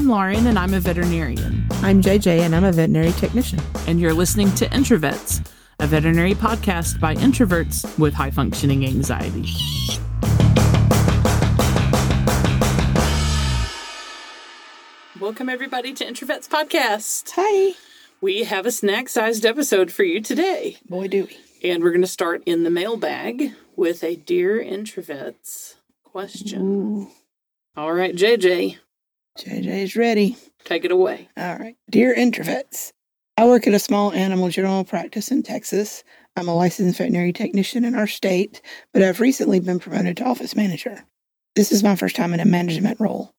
I'm Lauren, and I'm a veterinarian. I'm JJ, and I'm a veterinary technician. And you're listening to Introvets, a veterinary podcast by introverts with high functioning anxiety. Welcome, everybody, to Introvets Podcast. Hi. We have a snack sized episode for you today. Boy, do we. And we're going to start in the mailbag with a Dear Introvets question. Ooh, All right, JJ, JJ's ready. take it away. All right. Dear Introvets, I work at a small animal general practice in Texas. I'm a licensed veterinary technician in our state, but I've recently been promoted to office manager. This is my first time in a management role.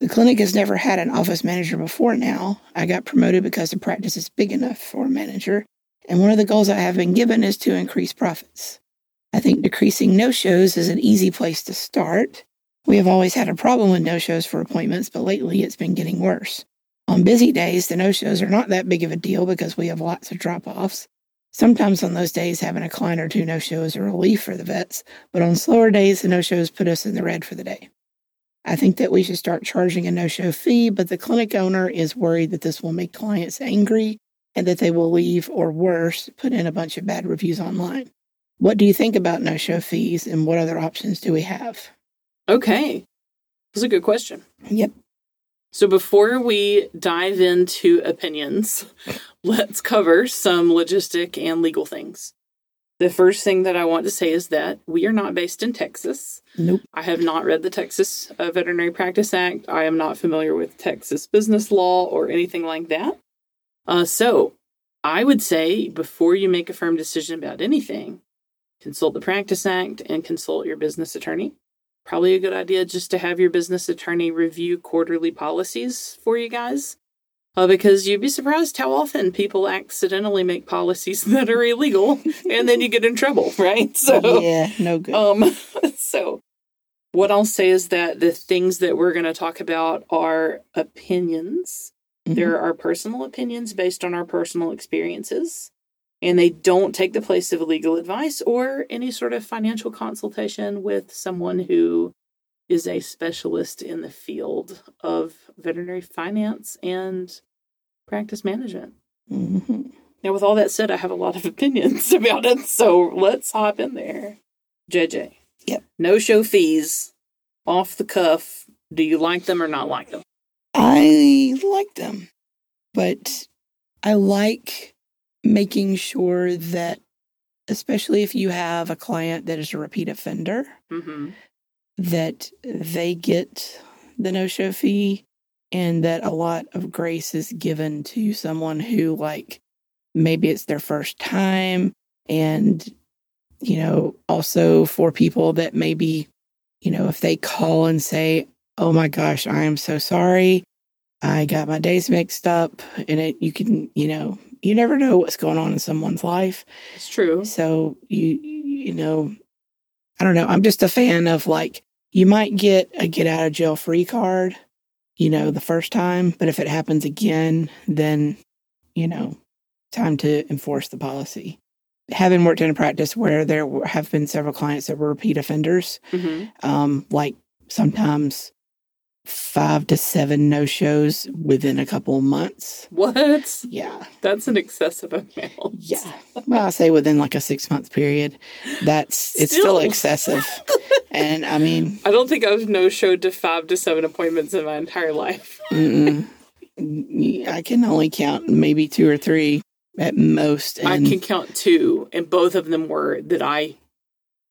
The clinic has never had an office manager before now. I got promoted because the practice is big enough for a manager, and one of the goals I have been given is to increase profits. I think decreasing no shows is an easy place to start. We have always had a problem with no shows for appointments, but lately it's been getting worse. On busy days, the no shows are not that big of a deal because we have lots of drop offs. Sometimes on those days, having a client or two no show is a relief for the vets, but on slower days, the no shows put us in the red for the day. I think that we should start charging a no show fee, but the clinic owner is worried that this will make clients angry and that they will leave or worse, put in a bunch of bad reviews online. What do you think about no show fees and what other options do we have? Okay, that's a good question. Yep. So before we dive into opinions, let's cover some logistic and legal things. The first thing that I want to say is that we are not based in Texas. Nope. I have not read the Texas uh, Veterinary Practice Act. I am not familiar with Texas business law or anything like that. Uh, so I would say before you make a firm decision about anything, consult the Practice Act and consult your business attorney. Probably a good idea just to have your business attorney review quarterly policies for you guys. Uh, because you'd be surprised how often people accidentally make policies that are illegal and then you get in trouble, right? So, yeah, no good. um, so what I'll say is that the things that we're going to talk about are opinions. Mhm. There are personal opinions based on our personal experiences, and they don't take the place of legal advice or any sort of financial consultation with someone who is a specialist in the field of veterinary finance and practice management. Mhm. Now, with all that said, I have a lot of opinions about it, so let's hop in there. JJ. Yep. No show fees, off the cuff. Do you like them or not like them? I like them, but I like making sure that, especially if you have a client that is a repeat offender, Mm-hmm. that they get the no show fee and that a lot of grace is given to someone who, like, maybe it's their first time. And, you know, also for people that maybe, you know, if they call and say, oh my gosh, I am so sorry. I got my days mixed up. And it, you can, you know, you never know what's going on in someone's life. It's true. So you you know, I don't know. I'm just a fan of like you might get a get out of jail free card, you know, the first time, but if it happens again, then you know, time to enforce the policy. Having worked in a practice where there have been several clients that were repeat offenders, hmm um, like sometimes five to seven no shows within a couple of months. What? Yeah. That's an excessive amount. Yeah. Well, I say within like a six month period. That's it's still, Still. excessive. and I mean, I don't think I've no showed to five to seven appointments in my entire life. I can only count maybe two or three at most. I can count two, and both of them were that I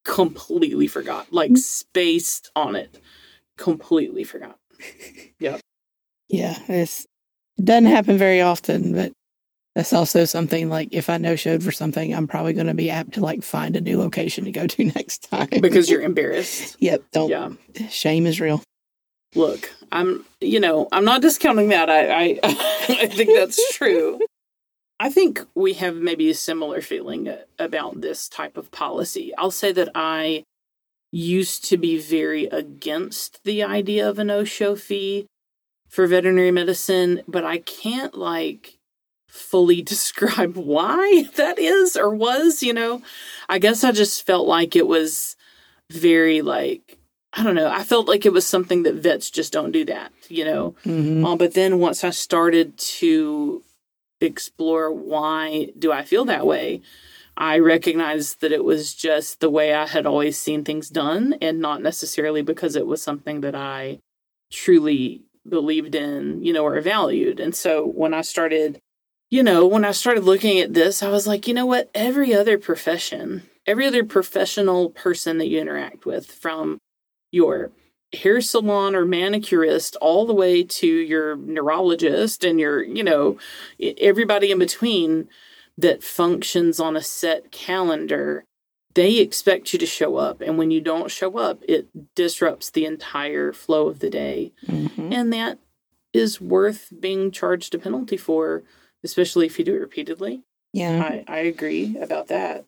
completely forgot, like Mm. spaced on it. Completely forgot. yeah, it's it doesn't happen very often, but that's also something like if I no showed for something, I'm probably going to be apt to like find a new location to go to next time Because you're embarrassed. Yep. Don't. Yeah. Shame is real. Look, I'm, you know, I'm not discounting that. I, I, I think that's true. I think we have maybe a similar feeling about this type of policy. I'll say that I used to be very against the idea of a no show fee for veterinary medicine, but I can't like fully describe why that is or was, you know. I guess I just felt like it was very like I don't know. I felt like it was something that vets just don't do that, you know. Mhm. Uh, but then once I started to explore why do I feel that way, I recognized that it was just the way I had always seen things done and not necessarily because it was something that I truly believed in, you know, or valued. And so when I started, you know, when I started looking at this, I was like, you know what? Every other profession, every other professional person that you interact with, from your hair salon or manicurist all the way to your neurologist and your, you know, everybody in between that functions on a set calendar, they expect you to show up. And when you don't show up, it disrupts the entire flow of the day. Mhm. And that is worth being charged a penalty for, especially if you do it repeatedly. Yeah. I, I agree about that.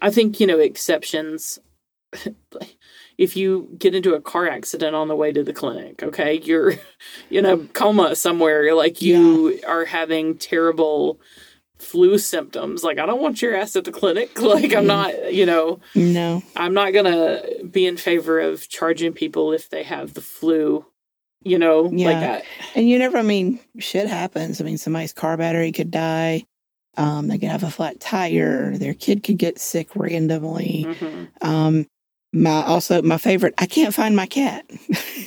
I think, you know, exceptions. if you get into a car accident on the way to the clinic, okay, you're in a coma somewhere, like you are having terrible flu symptoms. Like, I don't want your ass at the clinic. Like, I'm not, you know, No. I'm not gonna be in favor of charging people if they have the flu. You know, like Yeah. that. And you never, I mean, shit happens. I mean, somebody's car battery could die. Um, they could have a flat tire. Their kid could get sick randomly. Mhm. Um, my also my favorite. I can't find my cat.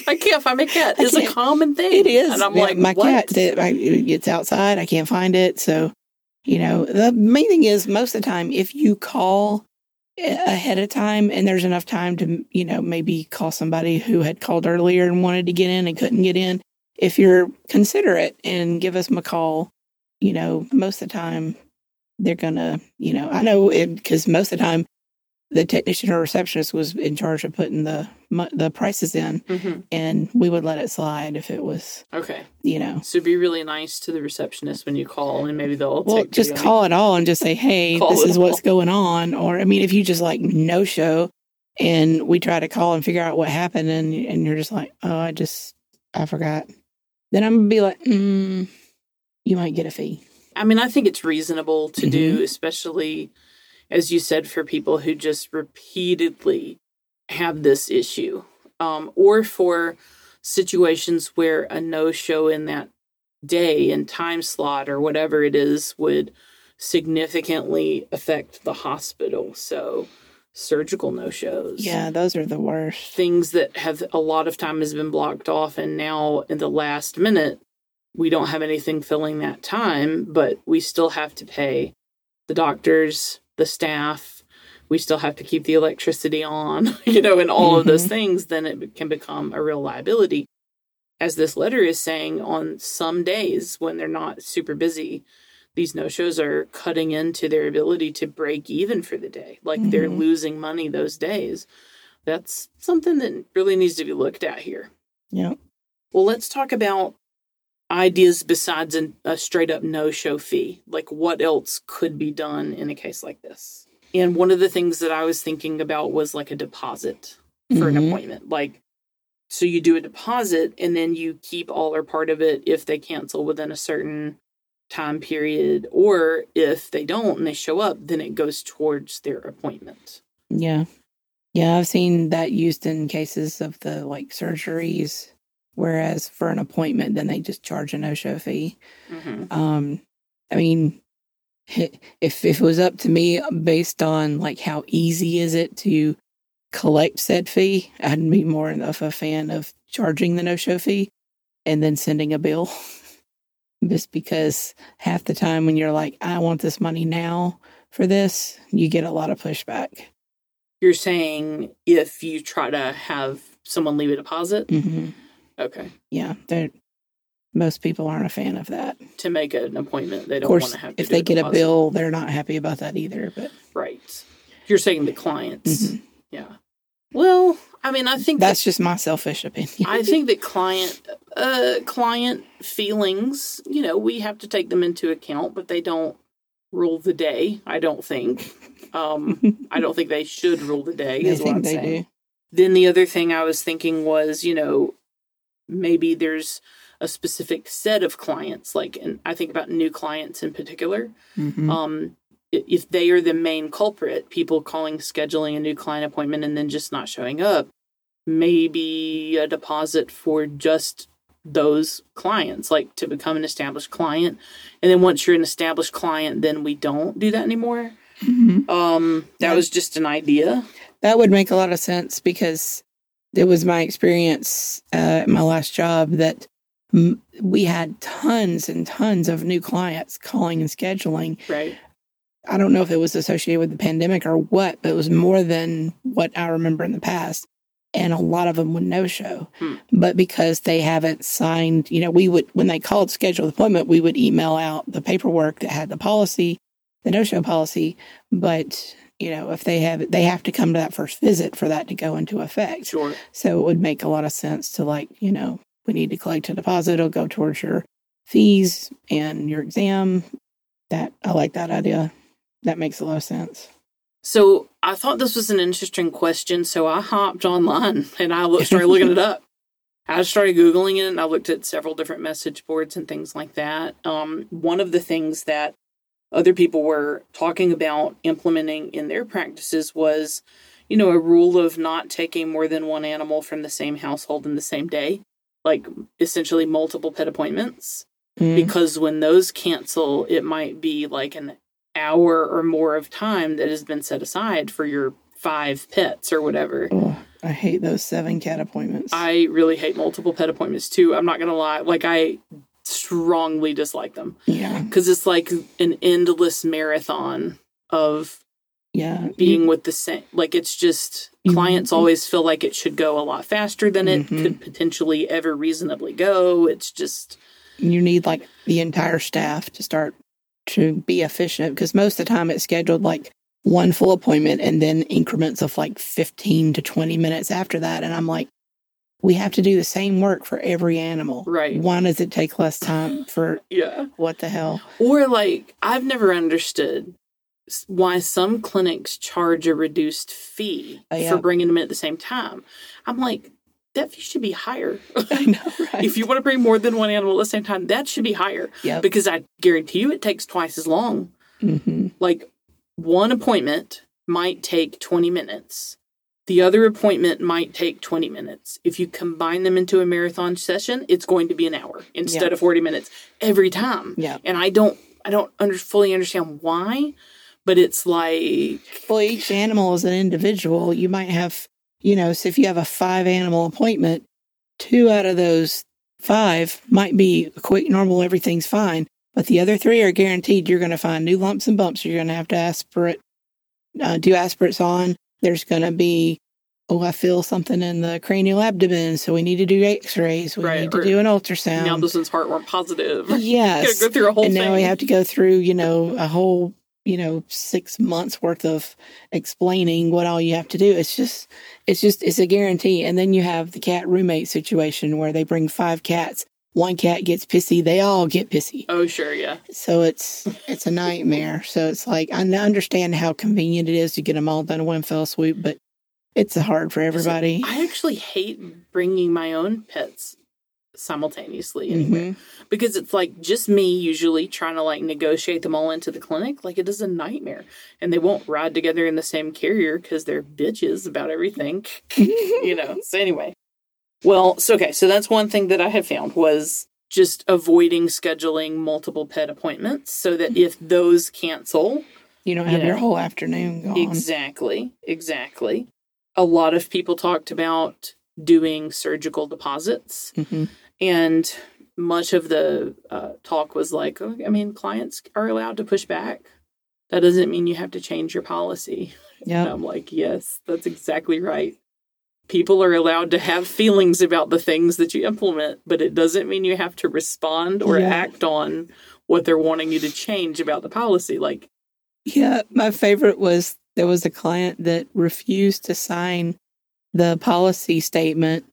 I can't find my cat. It's a common thing. It is. and I'm Yeah, like, my what? cat. That I, it's outside. I can't find it. So, you know, the main thing is most of the time, if you call ahead of time and there's enough time to, you know, maybe call somebody who had called earlier and wanted to get in and couldn't get in. If you're considerate and give us a call, you know, most of the time they're gonna, you know, I know it because most of the time the technician or receptionist was in charge of putting the the prices in, Mhm. and we would let it slide if it was, Okay. you know, So be really nice to the receptionist when you call, and maybe they'll well, just call it all and just say, hey, this is what's all. going on. Or, I mean, if you just like no show and we try to call and figure out what happened and, and you're just like, oh, I just, I forgot. Then I'm to be like, mm, you might get a fee. I mean, I think it's reasonable to Mm-hmm. do, especially as you said, for people who just repeatedly have this issue, um, or for situations where a no show in that day and time slot or whatever it is would significantly affect the hospital. So surgical no shows. Yeah, those are the worst. things that have a lot of time has been blocked off and now in the last minute we don't have anything filling that time but we still have to pay the doctors the staff we still have to keep the electricity on you know and all of those Mhm. things then it can become a real liability as this letter is saying on some days when they're not super busy these no shows are cutting into their ability to break even for the day. Like they're Mhm. losing money those days. That's something that really needs to be looked at here. Yeah. Well, let's talk about ideas besides an, a straight up no show fee. Like what else could be done in a case like this? And one of the things that I was thinking about was like a deposit for an Mhm. appointment. Like, so you do a deposit and then you keep all or part of it if they cancel within a certain time period, or if they don't and they show up, then it goes towards their appointment. Yeah. Yeah, I've seen that used in cases of the like surgeries, whereas for an appointment, then they just charge a no show fee. hmm Um, I mean, if if it was up to me, based on like how easy is it to collect said fee, I'd be more of a fan of charging the no show fee and then sending a bill. Just because half the time when you're like, I want this money now for this, you get a lot of pushback. You're saying if you try to have someone leave a deposit? hmm Okay. Yeah, they're most people aren't a fan of that. To make an appointment, they don't want to have to if they get a bill, they're not happy about that either. But Right. You're saying the clients. Mhm. Yeah. Well, I mean, I think that's just my selfish opinion. I think that client uh client feelings, you know, we have to take them into account, but they don't rule the day, I don't think. Um I don't think they should rule the day I is what think I'm they saying. do. Then the other thing I was thinking was, you know, maybe there's a specific set of clients like and I think about new clients in particular. Mhm. Um if they are the main culprit, people calling scheduling a new client appointment and then just not showing up, maybe a deposit for just those clients, like to become an established client. And then once you're an established client, then we don't do that anymore. Mhm. Um, that Yeah. was just an idea. That would make a lot of sense because it was my experience uh, at my last job that m- we had tons and tons of new clients calling and scheduling. Right. I don't know if it was associated with the pandemic or what, but it was more than what I remember in the past. And a lot of them would no show. Hmm. But because they haven't signed, you know, we would, when they called schedule appointment, we would email out the paperwork that had the policy, the no show policy. But, you know, if they have, they have to come to that first visit for that to go into effect. Sure. So it would make a lot of sense to like, you know, we need to collect a deposit. It'll go towards your fees and your exam. That I like that idea. That makes a lot of sense. So I thought this was an interesting question. So I hopped online and I started looking it up. I started Googling it and I looked at several different message boards and things like that. Um, one of the things that other people were talking about implementing in their practices was, you know, a rule of not taking more than one animal from the same household in the same day, like essentially multiple pet appointments Mm. because when those cancel, it might be like an hour or more of time that has been set aside for your five pets or whatever. Oh, I hate those seven cat appointments. I really hate multiple pet appointments too. I'm not going to lie. Like, I strongly dislike them yeah, because it's like an endless marathon of yeah. being with the same. Like, it's just Mhm. clients always feel like it should go a lot faster than it Mhm. could potentially ever reasonably go. It's just, You, you need like the entire staff to start to be efficient because most of the time it's scheduled like one full appointment and then increments of like 15 to 20 minutes after that. And I'm like, we have to do the same work for every animal. Right. Why does it take less time for yeah. what the hell? Or like I've never understood why some clinics charge a reduced fee Oh, yeah. for bringing them in at the same time. I'm like that fee should be higher. I know, right? if you want to bring more than one animal at the same time, that should be higher yep. because I guarantee you it takes twice as long. hmm Like one appointment might take 20 minutes. The other appointment might take 20 minutes. If you combine them into a marathon session, it's going to be an hour instead Yeah. of 40 minutes every time Yeah. and I don't I don't under, fully understand why, but it's like Well, each animal is an individual. You might have, you know, so if you have a five animal appointment, two out of those five might be a quick, normal, everything's fine. But the other three are guaranteed you're going to find new lumps and bumps. You're going to have to aspirate, uh, do aspirates on. There's going to be, oh, I feel something in the cranial abdomen. So we need to do x rays. We Right, need to do an ultrasound. now this one's heartworm positive. yes. Go through a whole and thing. now we have to go through you know a whole you know six months worth of explaining what all you have to do it's just it's just it's a guarantee and then you have the cat roommate situation where they bring five cats one cat gets pissy they all get pissy oh sure, yeah. so it's it's a nightmare so it's like I understand how convenient it is to get them all done in one fell swoop but it's hard for everybody I actually hate bringing my own pets simultaneously anywhere Mhm. because it's like just me usually trying to like negotiate them all into the clinic. Like it is a nightmare, and they won't ride together in the same carrier because they're bitches about everything. you know. So anyway, well, so okay, so that's one thing that I have found was just avoiding scheduling multiple pet appointments so that if those cancel, you don't have Yeah. your whole afternoon gone exactly, exactly. A lot of people talked about doing surgical deposits, Mhm. and much of the uh, talk was like, oh, I mean, clients are allowed to push back. That doesn't mean you have to change your policy. Yeah. I'm like, yes, that's exactly right. People are allowed to have feelings about the things that you implement, but it doesn't mean you have to respond or Yeah. act on what they're wanting you to change about the policy. Like, Yeah, my favorite was there was a client that refused to sign the policy statement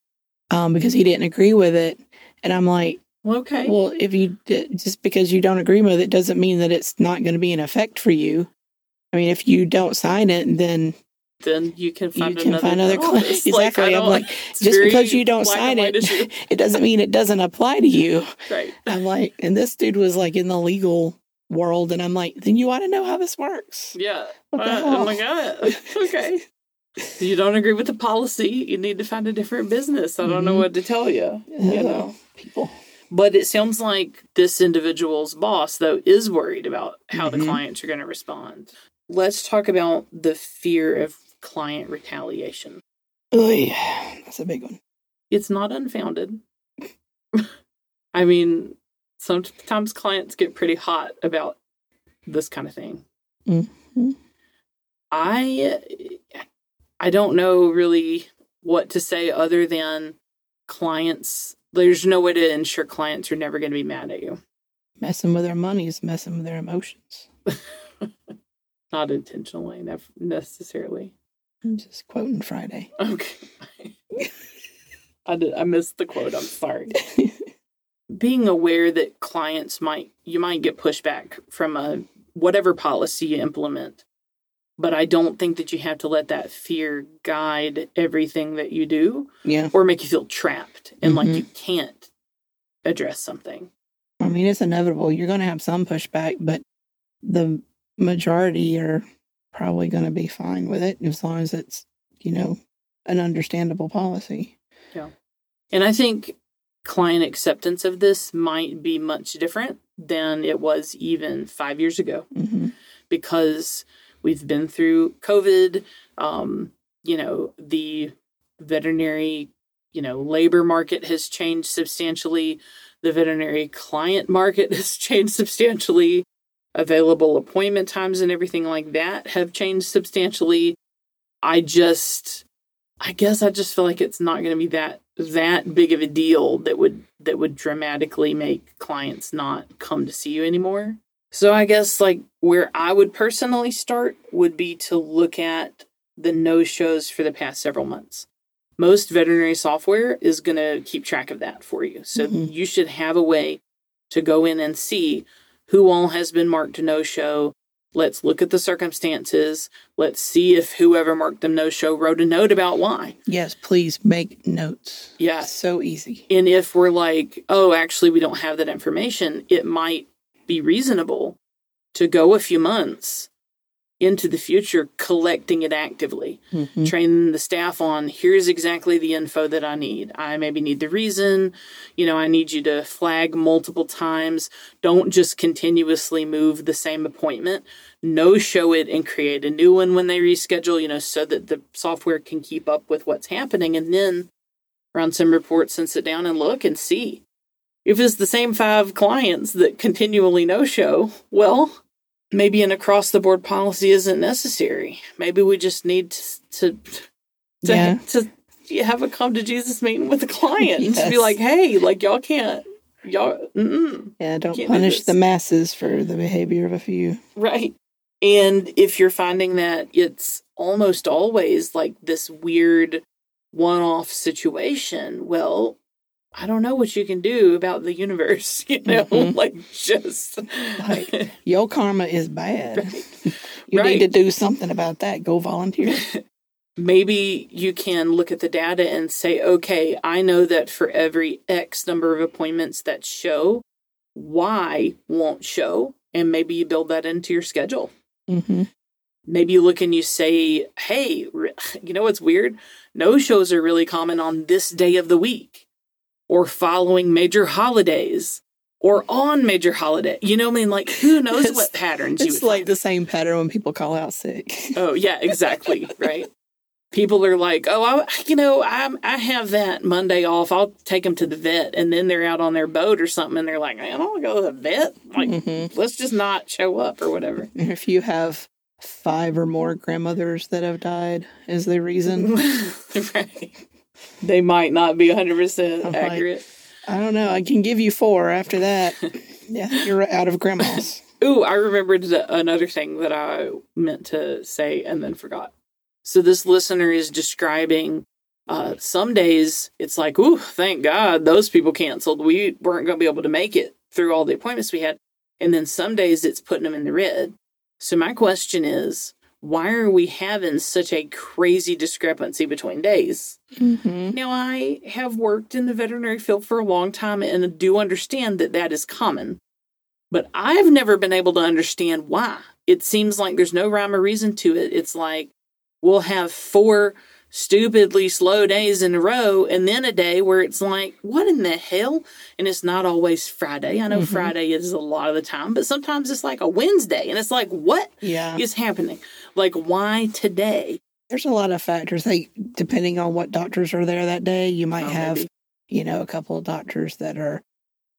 um, because he didn't agree with it, and I'm like, well, okay, well, if you just because you don't agree with it doesn't mean that it's not going to be in effect for you. I mean, if you don't sign it, then then you can you find can another find other clients. Like, Exactly. I'm like, just because you don't sign it, issue. it doesn't mean it doesn't apply to you. right? I'm like, and this dude was like in the legal world, and I'm like, then you ought to know how this works. Yeah. The Uh, oh my god. okay. you don't agree with the policy, you need to find a different business. I don't know Mhm. what to tell you. You know. people. But it sounds like this individual's boss, though, is worried about how the Mhm. clients are going to respond. Let's talk about the fear of client retaliation. Oy, that's a big one. It's not unfounded. I mean, sometimes clients get pretty hot about this kind of thing. Mhm. I I don't know really what to say other than clients there's no way to ensure clients are never going to be mad at you. Messing with their money is messing with their emotions. Not intentionally, necessarily. I'm just quoting Friday. Okay. I did, I missed the quote. I'm sorry. Being aware that clients might you might get pushback from a whatever policy you implement, but I don't think that you have to let that fear guide everything that you do yeah. or make you feel trapped and like Mhm. you can't address something. I mean, it's inevitable. You're going to have some pushback, but the majority are probably going to be fine with it as long as it's, you know, an understandable policy. Yeah. And I think client acceptance of this might be much different than it was even five years ago. hmm because we've been through COVID. Um, you know, the veterinary, you know, labor market has changed substantially. The veterinary client market has changed substantially. Available appointment times and everything like that have changed substantially. I just, I guess I just feel like it's not going to be that that big of a deal that would that would dramatically make clients not come to see you anymore. So I guess like where I would personally start would be to look at the no shows for the past several months. Most veterinary software is going to keep track of that for you. So Mhm. you should have a way to go in and see who all has been marked to no show. Let's look at the circumstances. Let's see if whoever marked them no show wrote a note about why. Yes, please make notes. Yeah. So easy. And if we're like, oh, actually, we don't have that information, it might be reasonable to go a few months into the future collecting it actively, hmm training the staff on here's exactly the info that I need. I maybe need the reason. You know, I need you to flag multiple times. Don't just continuously move the same appointment. No show it and create a new one when they reschedule, you know, so that the software can keep up with what's happening. And then run some reports and sit down and look and see. If it's the same five clients that continually no show, well, maybe an across the board policy isn't necessary. Maybe we just need to to, to, Yeah. to have a come to Jesus meeting with the client and just be like, hey, like y'all can't, y'all, mm-mm, Yeah, don't Can't punish the masses for the behavior of a few. right. And if you're finding that it's almost always like this weird one off situation, well, I don't know what you can do about the universe, you know, Mhm. like just Like, Your karma is bad. You Right. need to do something about that. Go volunteer. maybe you can look at the data and say, okay, I know that for every X number of appointments that show, Y won't show. And maybe you build that into your schedule. hmm Maybe you look and you say, hey, you know what's weird? No shows are really common on this day of the week or following major holidays or on major holiday. You know what I mean? Like, who knows It's- what patterns you It's like the same pattern when people call out sick. Oh yeah, exactly. right. People are like, oh, I, you know, I I have that Monday off. I'll take them to the vet, and then they're out on their boat or something, and they're like, I don't want to go to the vet. Like, Mhm. let's just not show up or whatever. If you have five or more grandmothers that have died, is the reason? right. They might not be 100 percent I'm like- accurate. I don't know. I can give you four after that. Yeah, you're out of grandmas. Ooh, I remembered the, another thing that I meant to say and then forgot. So this listener is describing uh, some days it's like, ooh, thank God those people canceled. We weren't going to be able to make it through all the appointments we had. And then some days it's putting them in the red. So my question is, why are we having such a crazy discrepancy between days? hmm Now, I have worked in the veterinary field for a long time and do understand that that is common, but I've never been able to understand why. It seems like there's no rhyme or reason to it. It's like we'll have four stupidly slow days in a row and then a day where it's like what in the hell and it's not always friday i know Mhm. friday is a lot of the time but sometimes it's like a wednesday and it's like what Yeah. is happening like why today There's a lot of factors. Like depending on what doctors are there that day, you might Oh, have, maybe. you know, a couple of doctors that are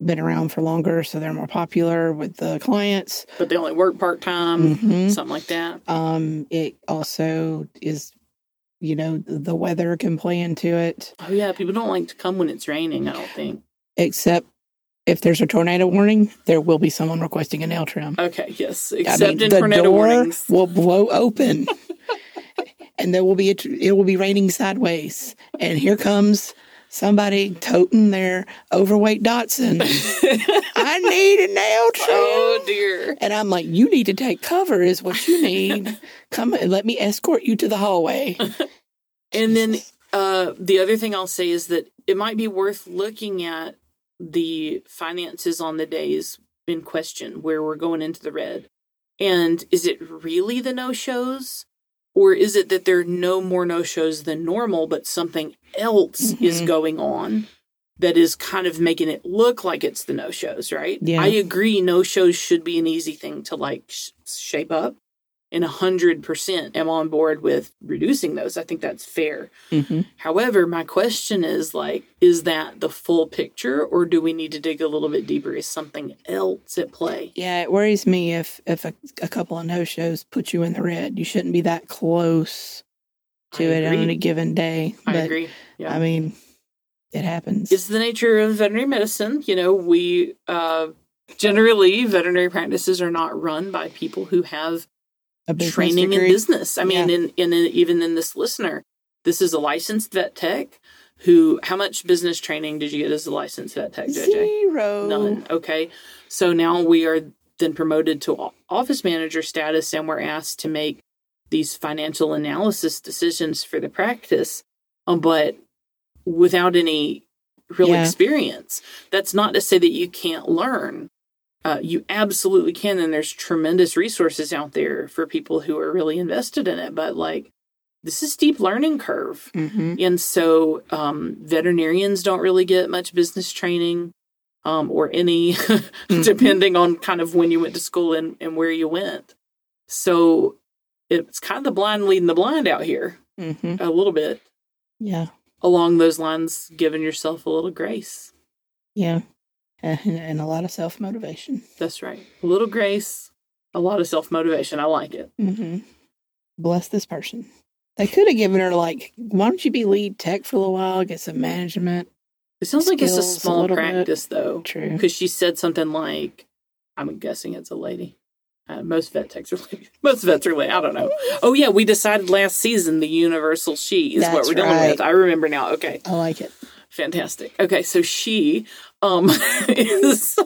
been around for longer, so they're more popular with the clients. but they only work part-time Mhm. something like that Um, it also is, you know, the weather can play into it, oh yeah people don't like to come when it's raining i don't think except if there's a tornado warning, there will be someone requesting a nail trim. okay yes I except mean, in the tornado door warnings will blow open, and there will be a, it will be raining sideways, and here comes somebody toting their overweight dachshund. I need a nail trim. oh dear And I'm like, you need to take cover, is what you need. Come and let me escort you to the hallway. And then uh, the other thing I'll say is that it might be worth looking at the finances on the days in question where we're going into the red. And is it really the no shows? Or is it that there are no more no shows than normal, but something else is Mhm. going on that is kind of making it look like it's the no shows, right? Yeah. I agree, no shows should be an easy thing to like sh- shape up. And 100% am on board with reducing those. I think that's fair. Mhm. However, my question is like, is that the full picture or do we need to dig a little bit deeper? Is something else at play? Yeah, it worries me if if a, a couple of no shows put you in the red. You shouldn't be that close to I it on a given day. I but agree. Yeah. I mean, it happens. it's the nature of veterinary medicine. You know, we uh, generally, veterinary practices are not run by people who have training degree. in business. I mean, Yeah. in, in, even in this listener, this is a licensed vet tech who, how much business training did you get as a licensed vet tech, JJ? Zero. None. Okay. So now we are then promoted to office manager status and we're asked to make these financial analysis decisions for the practice, um, but without any real Yeah. experience. That's not to say that you can't learn. Uh, you absolutely can, and there's tremendous resources out there for people who are really invested in it. But like, this is steep learning curve. hmm And so um, veterinarians don't really get much business training um, or any, depending on kind of when you went to school and, and where you went. So it's kind of the blind leading the blind out here hmm a little bit. Yeah. Along those lines, giving yourself a little grace. Yeah. And, and a lot of self motivation. That's right. A little grace, a lot of self motivation. I like it. hmm Bless this person. They could have given her like, why don't you be lead tech for a little while, get some management. It sounds like it's a Skills a small bit. practice, though. True. because she said something like, "I'm guessing it's a lady." Uh, most vet techs are ladies. Most vets are ladies. I don't know. Oh yeah, we decided last season the universal she is what we're dealing right. with. I remember now. Okay, I like it. Fantastic. Okay, so she um is,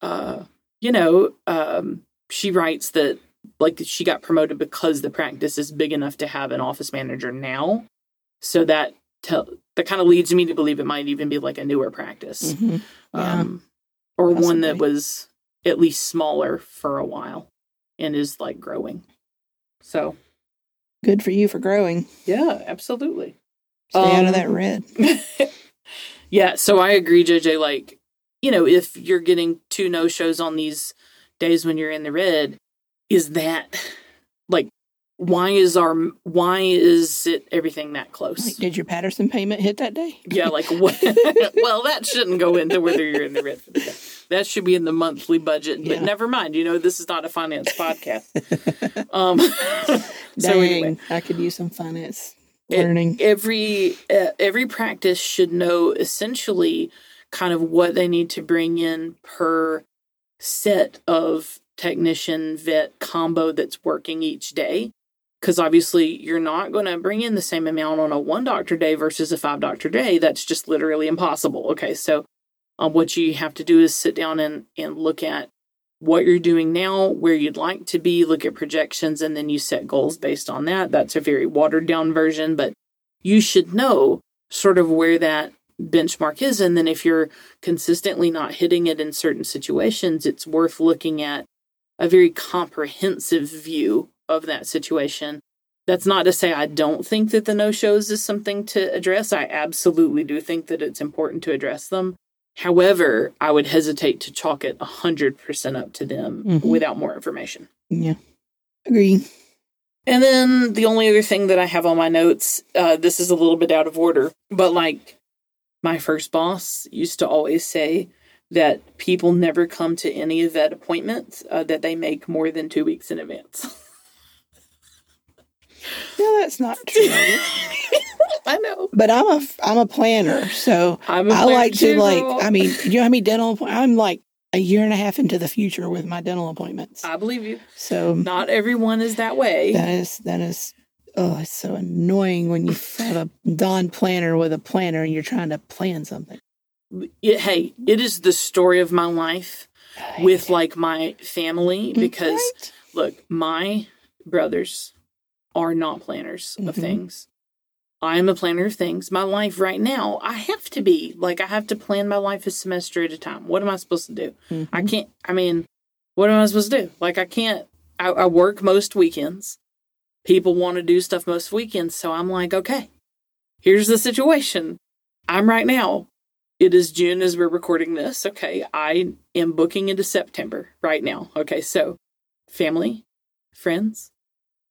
uh, you know, um, she writes that like she got promoted because the practice is big enough to have an office manager now. So that tell that kind of leads me to believe it might even be like a newer practice hmm Yeah. um, or one that was at least smaller for a while and is like growing. So Good for you for growing. yeah, absolutely. Stay out of Um, that red. yeah, so I agree, JJ. Like, you know, if you're getting two no shows on these days when you're in the red, is that like why is our why is it everything that close? Like, did your Patterson payment hit that day? Yeah, like what? well, that shouldn't go into whether you're in the red for the day. That should be in the monthly budget. But Yeah. never mind. You know, this is not a finance podcast. Um, so Dang, anyway, I could use some finance It- every uh, every practice should know essentially kind of what they need to bring in per set of technician vet combo that's working each day. Because obviously you're not going to bring in the same amount on a one doctor day versus a five doctor day. That's just literally impossible. Okay so um, what you have to do is sit down and, and look at what you're doing now where you'd like to be look at projections and then you set goals based on that that's a very watered down version but you should know sort of where that benchmark is and then if you're consistently not hitting it in certain situations it's worth looking at a very comprehensive view of that situation That's not to say I don't think that the no shows is something to address. I absolutely do think that it's important to address them. However, I would hesitate to chalk it 100% up to them Mhm. without more information. Yeah. Agree. And then the only other thing that I have on my notes, uh, this is a little bit out of order, but like my first boss used to always say that people never come to any vet appointment uh, that they make more than two weeks in advance. No, that's not true. I know. but I'm a I'm a planner, so I'm a I planner like to like. I mean, you know how many dental? I'm like a year and a half into the future with my dental appointments. I believe you. So Not everyone is that way. that is that is. Oh, it's so annoying when you have a non planner with a planner and you're trying to plan something. It- hey, it is the story of my life with it. like my family because Right? look, my brothers are not planners of Mhm. things. I am a planner of things. My life right now, I have to be like I have to plan my life a semester at a time. What am I supposed to do? Mhm. I can't. I mean, what am I supposed to do? Like I can't. I, I work most weekends. People want to do stuff most weekends, so I'm like, okay, here's the situation. I'm right now. It is June as we're recording this. Okay, I am booking into September right now. Okay, so family, friends,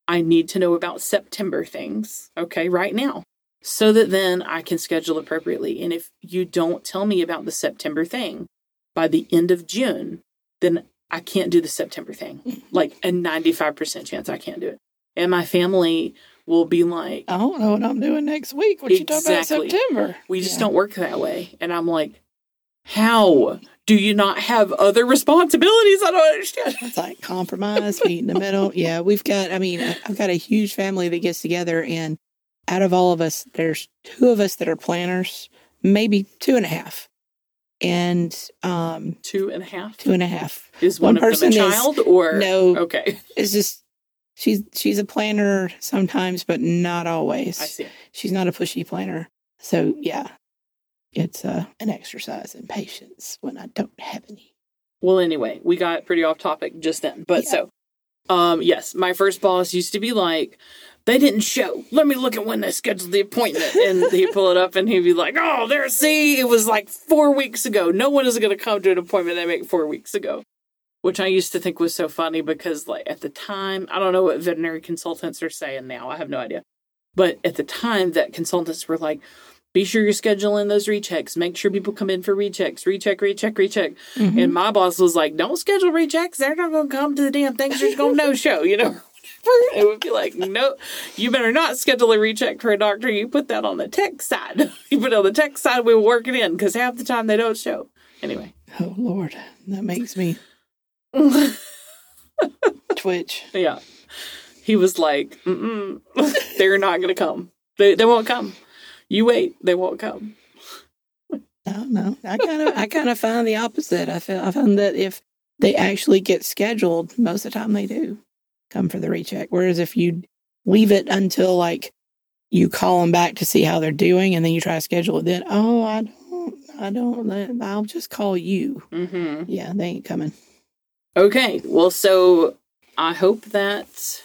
I need to know about September things. Okay, right now, so that then I can schedule appropriately. And if you don't tell me about the September thing by the end of June, then I can't do the September thing. Like a 95% chance I can't do it. And my family will be like, I don't know what I'm doing next week. What you talking about Exactly. September? we just Yeah. don't work that way. And I'm like, how do you not have other responsibilities? I don't understand. It's like compromise, meet in the middle. Yeah, we've got. I mean, I've got a huge family that gets together, and out of all of us, there's two of us that are planners, maybe two and a half, and um, Two and a half two and a half. is one, One of them a person is- child or No, Okay, it's just she's she's a planner sometimes, but not always. I see. She's not a pushy planner. So yeah, it's uh, an exercise in patience when I don't have any. Well, anyway, we got pretty off topic just then. But Yeah. so, um, yes, my first boss used to be like, they didn't show. Let me look at when they scheduled the appointment. And he'd pull it up and he'd be like, oh, there, see, it was like four weeks ago. No one is going to come to an appointment they make four weeks ago. Which I used to think was so funny because, like, at the time, I don't know what veterinary consultants are saying now. I have no idea. But at the time, that consultants were like, be sure you're scheduling those rechecks. Make sure people come in for rechecks. Recheck, recheck, recheck. Mhm. And my boss was like, "Don't schedule rechecks. They're not going to come to the damn things. They're going to no show." You know, it would be like, "No, you better not schedule a recheck for a doctor. You put that on the tech side. You put it on the tech side. We work it in because half the time they don't show." Anyway, Oh Lord, that makes me twitch. yeah, he was like, "They're not going to come. They they won't come. You wait. They won't come." I don't know. I kind of I kind of find the opposite. I feel I find that if they actually get scheduled, most of the time they do come for the recheck. Whereas if you leave it until like you call them back to see how they're doing, and then you try to schedule it, then oh I don't I don't I'll just call you. Mm-hmm. Yeah, they ain't coming. Okay, well, so I hope that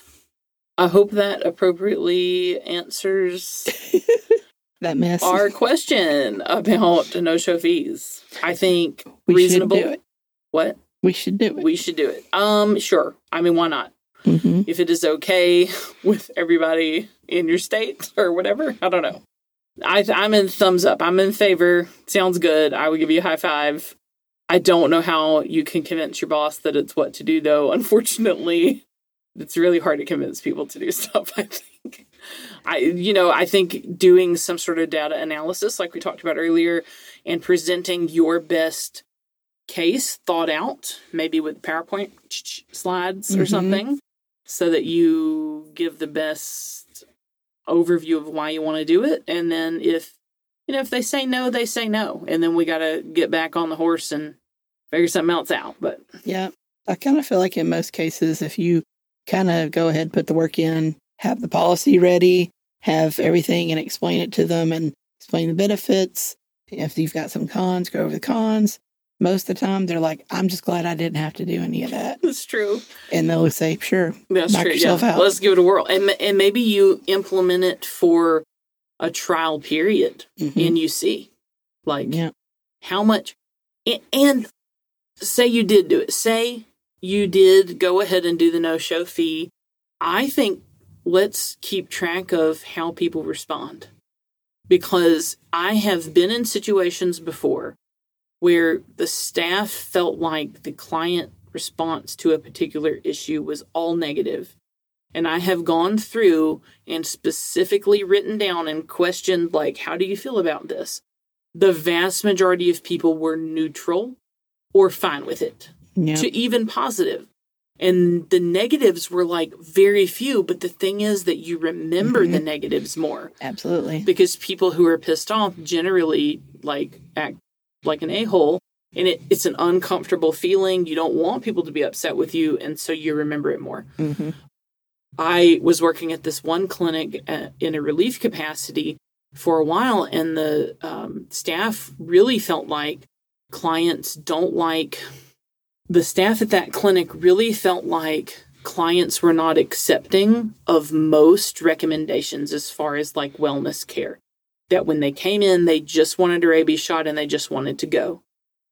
I hope that appropriately answers That mess. our question about no show fees. I think we reasonable. should do it. What We should do it. we should do it. Um, sure. I mean, why not? hmm If it is okay with everybody in your state or whatever, I don't know. I I'm in thumbs up. I'm in favor. Sounds good. I would give you a high five. I don't know how you can convince your boss that it's what to do, though. Unfortunately, it's really hard to convince people to do stuff. I think. I, you know, I think doing some sort of data analysis, like we talked about earlier, and presenting your best case thought out, maybe with PowerPoint slides or Mhm. something, so that you give the best overview of why you want to do it. And then if, you know, if they say no, they say no. And then we got to get back on the horse and figure something else out. But Yeah. I kind of feel like in most cases, if you kind of go ahead, put the work in, have the policy ready, have everything and explain it to them and explain the benefits. If you've got some cons, go over the cons. Most of the time, they're like, I'm just glad I didn't have to do any of that. That's true. And they'll say, sure, That's knock true. yourself yeah. out. Let's give it a whirl. And, and maybe you implement it for a trial period Mhm. and you see like Yeah. how much a- and say you did do it say you did go ahead and do the no show fee i think let's keep track of how people respond because i have been in situations before where the staff felt like the client response to a particular issue was all negative and i have gone through and specifically written down and questioned like how do you feel about this the vast majority of people were neutral or fine with it Yeah. to even positive. And the negatives were like very few, but the thing is that you remember the negatives more Absolutely. because people who are pissed off generally like act like an a-hole and it, it's an uncomfortable feeling. You don't want people to be upset with you, and so you remember it more. hmm I was working at this one clinic uh, in a relief capacity for a while, and the um, staff really felt like clients don't like the staff at that clinic really felt like clients were not accepting of most recommendations as far as like wellness care. That when they came in, they just wanted a rabies shot and they just wanted to go.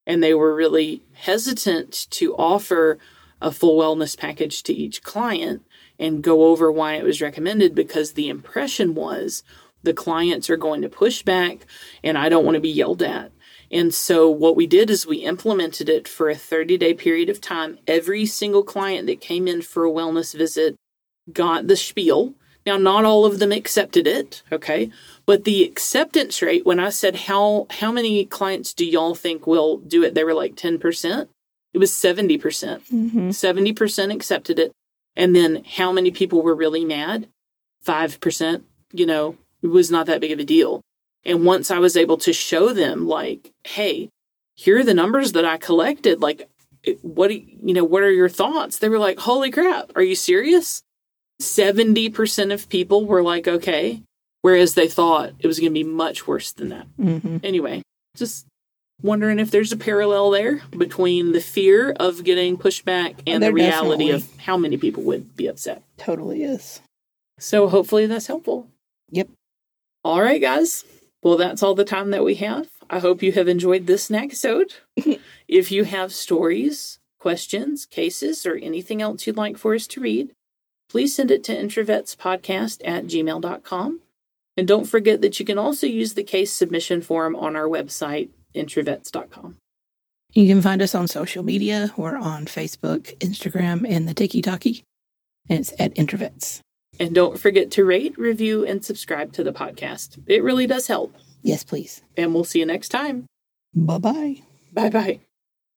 And they were really hesitant to offer a full wellness package to each client and go over why it was recommended because the impression was the clients are going to push back and I don't want to be yelled at. And so what we did is we implemented it for a 30 day period of time. Every single client that came in for a wellness visit got the spiel. Now, not all of them accepted it, okay? But the acceptance rate, when I said how how many clients do y'all think will do it, they were like 10%. It was 70%. hmm 70% accepted it. And then how many people were really mad? 5%. You know, it was not that big of a deal. And once I was able to show them, like, hey, here are the numbers that I collected. Like, what do you, you know, what are your thoughts? They were like, holy crap, are you serious? 70% of people were like, okay. Whereas they thought it was going to be much worse than that hmm anyway, just wondering if there's a parallel there between the fear of getting pushback and There the reality definitely- of how many people would be upset. Totally is. So hopefully that's helpful. Yep. All right, guys. Well, that's all the time that we have. I hope you have enjoyed this episode. if you have stories, questions, cases, or anything else you'd like for us to read, please send it to introvetspodcast at gmail.com. And don't forget that you can also use the case submission form on our website, introvets.com. You can find us on social media. We're on Facebook, Instagram, and the Tiki Talkie. And it's at Introvets. And don't forget to rate, review, and subscribe to the podcast. It really does help. Yes, please. And we'll see you next time. Bye bye. Bye bye.